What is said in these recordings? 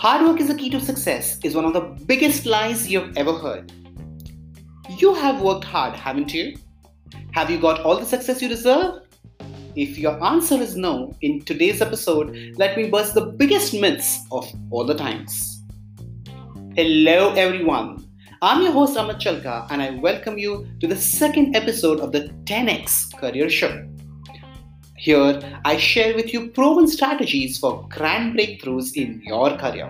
Hard work is the key to success is one of the biggest lies you've ever heard. You have worked hard, haven't you? Have you got all the success you deserve? If your answer is no, in today's episode, let me burst the biggest myths of all the times. Hello, everyone. I'm your host Amit Chalka, and I welcome you to the second episode of the 10x Career Show. Here, I share with you proven strategies for grand breakthroughs in your career.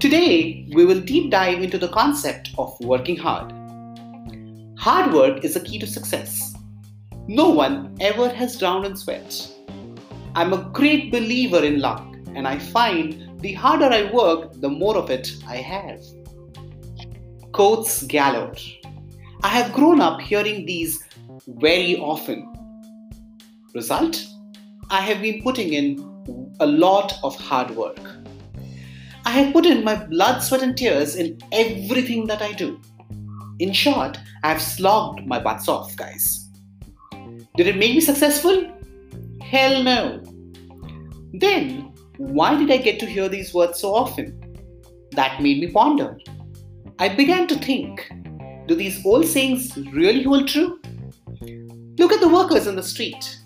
Today, we will deep dive into the concept of working hard. Hard work is the key to success. No one ever has drowned in sweat. I'm a great believer in luck, and I find the harder I work, the more of it I have. Quotes galore. I have grown up hearing these very often Result? I have been putting in a lot of hard work. I have put in my blood, sweat, and tears in everything that I do. In short, I have slogged my butts off, guys. Did it make me successful? Hell no. Then, why did I get to hear these words so often? That made me ponder. I began to think do these old sayings really hold true? Look at the workers in the street.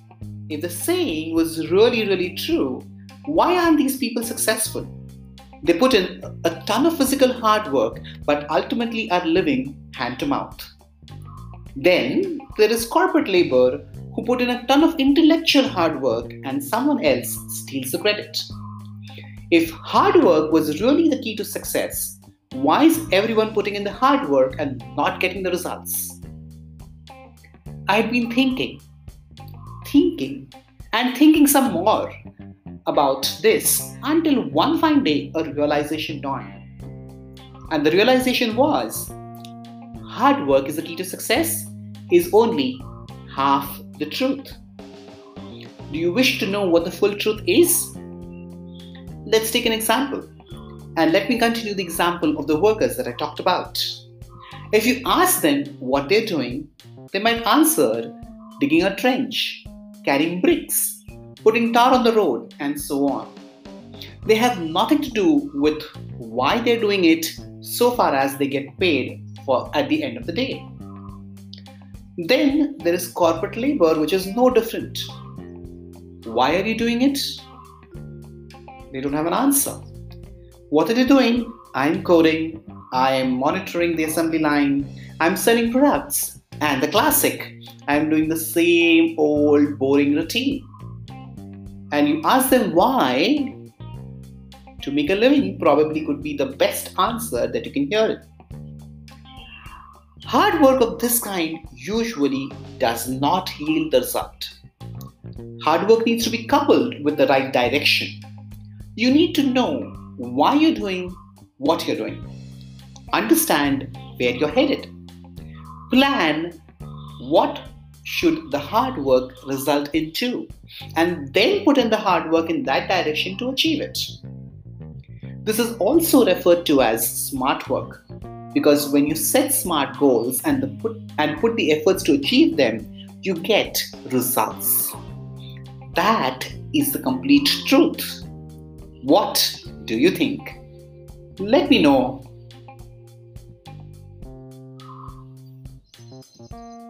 If the saying was really, really true, why aren't these people successful? They put in a ton of physical hard work, but ultimately are living hand to mouth. Then there is corporate labor who put in a ton of intellectual hard work and someone else steals the credit. If hard work was really the key to success, why is everyone putting in the hard work and not getting the results? I've been thinking thinking and thinking some more about this until one fine day a realization dawned. And the realization was hard work is the key to success is only half the truth. Do you wish to know what the full truth is? Let's take an example. And let me continue the example of the workers that I talked about. If you ask them what they're doing, they might answer digging a trench, carrying bricks, putting tar on the road, and so on. They have nothing to do with why they're doing it so far as they get paid for at the end of the day. Then there is corporate labor, which is no different. Why are you doing it? They don't have an answer. What are they doing? I'm coding, I am monitoring the assembly line, I'm selling products, and the classic I'm doing the same old boring routine. And you ask them why, to make a living probably could be the best answer that you can hear. Hard work of this kind usually does not yield the result. Hard work needs to be coupled with the right direction. You need to know why you're doing what you're doing. Understand where you're headed. Plan what should the hard work result into and then put in the hard work in that direction to achieve it. This is also referred to as smart work because when you set smart goals and, put, and put the efforts to achieve them, you get results. That is the complete truth. What do you think? Let me know Thank you.